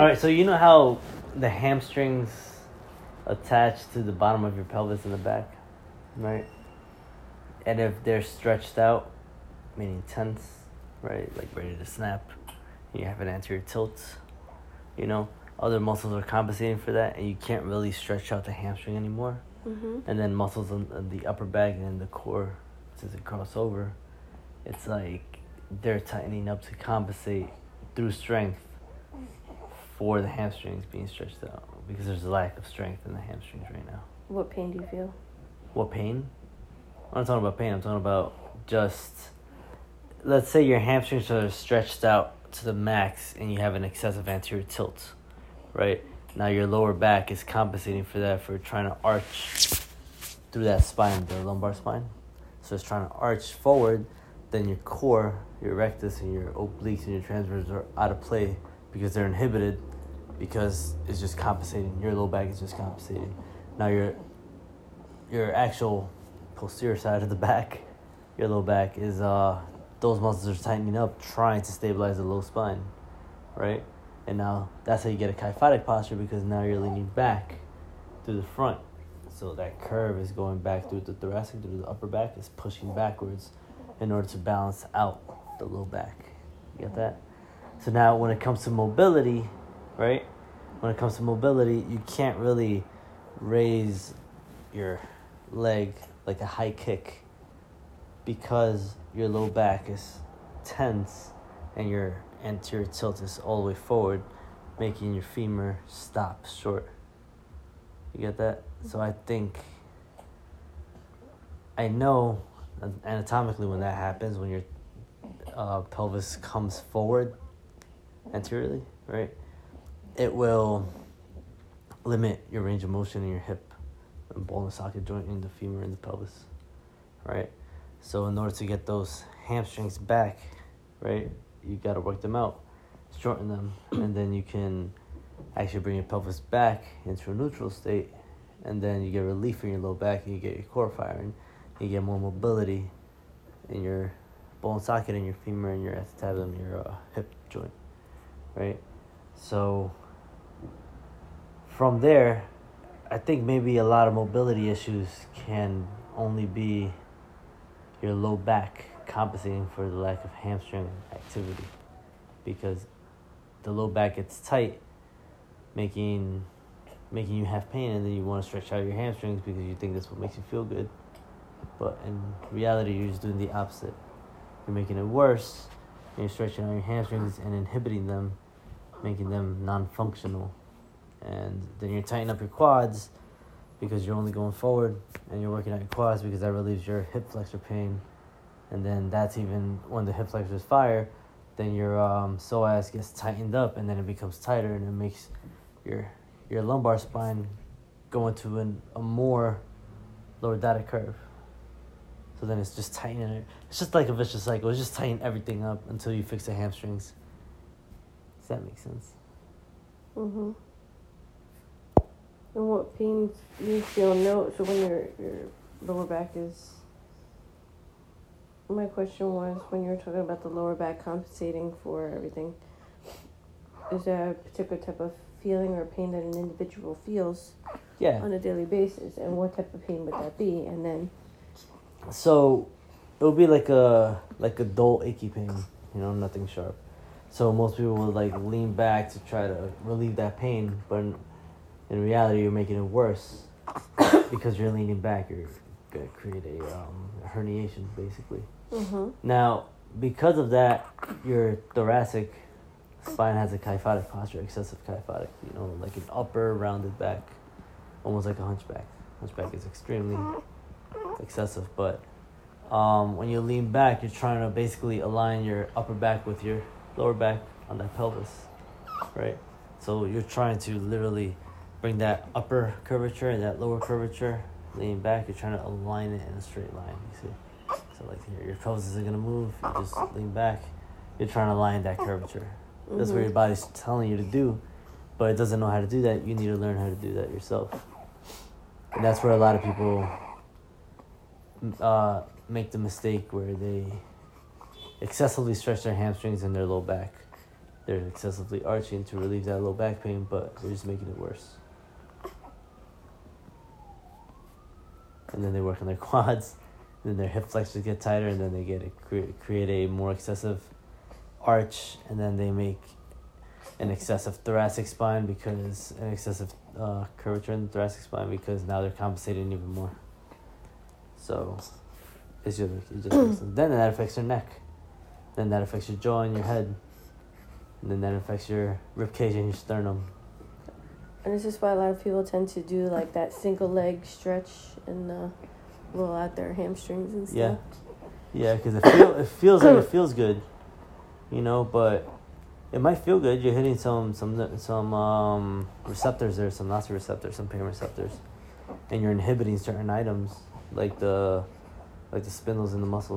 All right, so you know how the hamstrings attach to the bottom of your pelvis in the back, right? And if they're stretched out, meaning tense, right, like ready to snap, you have an anterior tilt, you know, other muscles are compensating for that, and you can't really stretch out the hamstring anymore. Mm-hmm. And then muscles on, on the upper back and the core, since it cross over, it's like they're tightening up to compensate through strength for the hamstrings being stretched out because there's a lack of strength in the hamstrings right now. What pain do you feel? What pain? I'm not talking about pain. I'm talking about just let's say your hamstrings are stretched out to the max and you have an excessive anterior tilt, right? Now your lower back is compensating for that for trying to arch through that spine, the lumbar spine. So it's trying to arch forward, then your core, your rectus and your obliques and your transverse are out of play because they're inhibited because it's just compensating. Your low back is just compensating. Now your your actual posterior side of the back, your low back is uh those muscles are tightening up, trying to stabilize the low spine, right? And now that's how you get a kyphotic posture because now you're leaning back through the front. So that curve is going back through the thoracic, through the upper back, is pushing backwards in order to balance out the low back. You get that? So now when it comes to mobility, right? When it comes to mobility, you can't really raise your leg like a high kick because your low back is tense and your anterior tilt is all the way forward, making your femur stop short. You get that? So I think I know anatomically when that happens, when your uh, pelvis comes forward anteriorly, right? It will limit your range of motion in your hip and ball and socket joint in the femur and the pelvis, right? So in order to get those hamstrings back, right, you got to work them out, shorten them, and then you can actually bring your pelvis back into a neutral state, and then you get relief in your low back, and you get your core firing, you get more mobility in your and socket, in your femur, and your acetabulum, your uh, hip joint, right? So from there, I think maybe a lot of mobility issues can only be your low back compensating for the lack of hamstring activity because the low back gets tight making making you have pain and then you want to stretch out your hamstrings because you think that's what makes you feel good but in reality you're just doing the opposite you're making it worse you're stretching out your hamstrings and inhibiting them making them non-functional. And then you're tightening up your quads because you're only going forward and you're working out your quads because that relieves your hip flexor pain. And then that's even when the hip flexors fire then your um, psoas gets tightened up and then it becomes tighter and it makes your your lumbar spine go into an, a more lordotic curve so then it's just tightening it. It's just like a vicious cycle. It's just tightening everything up until you fix the hamstrings. Does that make sense? Mm-hmm. And what pains you feel no so when your your lower back is my question was when you were talking about the lower back compensating for everything, is there a particular type of feeling or pain that an individual feels yeah. on a daily basis? And what type of pain would that be? And then So it would be like a like a dull achy pain, you know, nothing sharp. So most people would like lean back to try to relieve that pain, but in, in reality, you're making it worse because you're leaning back. You're gonna create a, um, herniation, basically. mm-hmm. Now, because of that, your thoracic spine has a kyphotic posture, excessive kyphotic. You know, like an upper rounded back, almost like a hunchback. Hunchback is extremely excessive, but um, when you lean back, you're trying to basically align your upper back with your lower back on that pelvis, right? So you're trying to literally bring that upper curvature and that lower curvature, lean back. You're trying to align it in a straight line. You see, so like your your pelvis isn't gonna move. You just lean back. You're trying to align that curvature. That's what your body's telling you to do, but it doesn't know how to do that. You need to learn how to do that yourself. And that's where a lot of people uh, make the mistake where they excessively stretch their hamstrings and their low back. they're excessively arching to relieve that low back pain, but they're just making it worse. And then they work on their quads, and then their hip flexors get tighter, and then they get a, cre- create a more excessive arch, and then they make an excessive thoracic spine because an excessive uh, curvature in the thoracic spine because now they're compensating even more. So it's just, it just makes then that affects your neck, then that affects your jaw and your head, and then that affects your rib cage and your sternum. And this is why a lot of people tend to do like that single leg stretch and uh, roll out their hamstrings and stuff. Yeah. Yeah, because it, feel, it feels like it feels good, you know, but it might feel good. You're hitting some some some um, receptors there, some nociceptors, some pain receptors, and you're inhibiting certain items like the like the spindles in the muscles.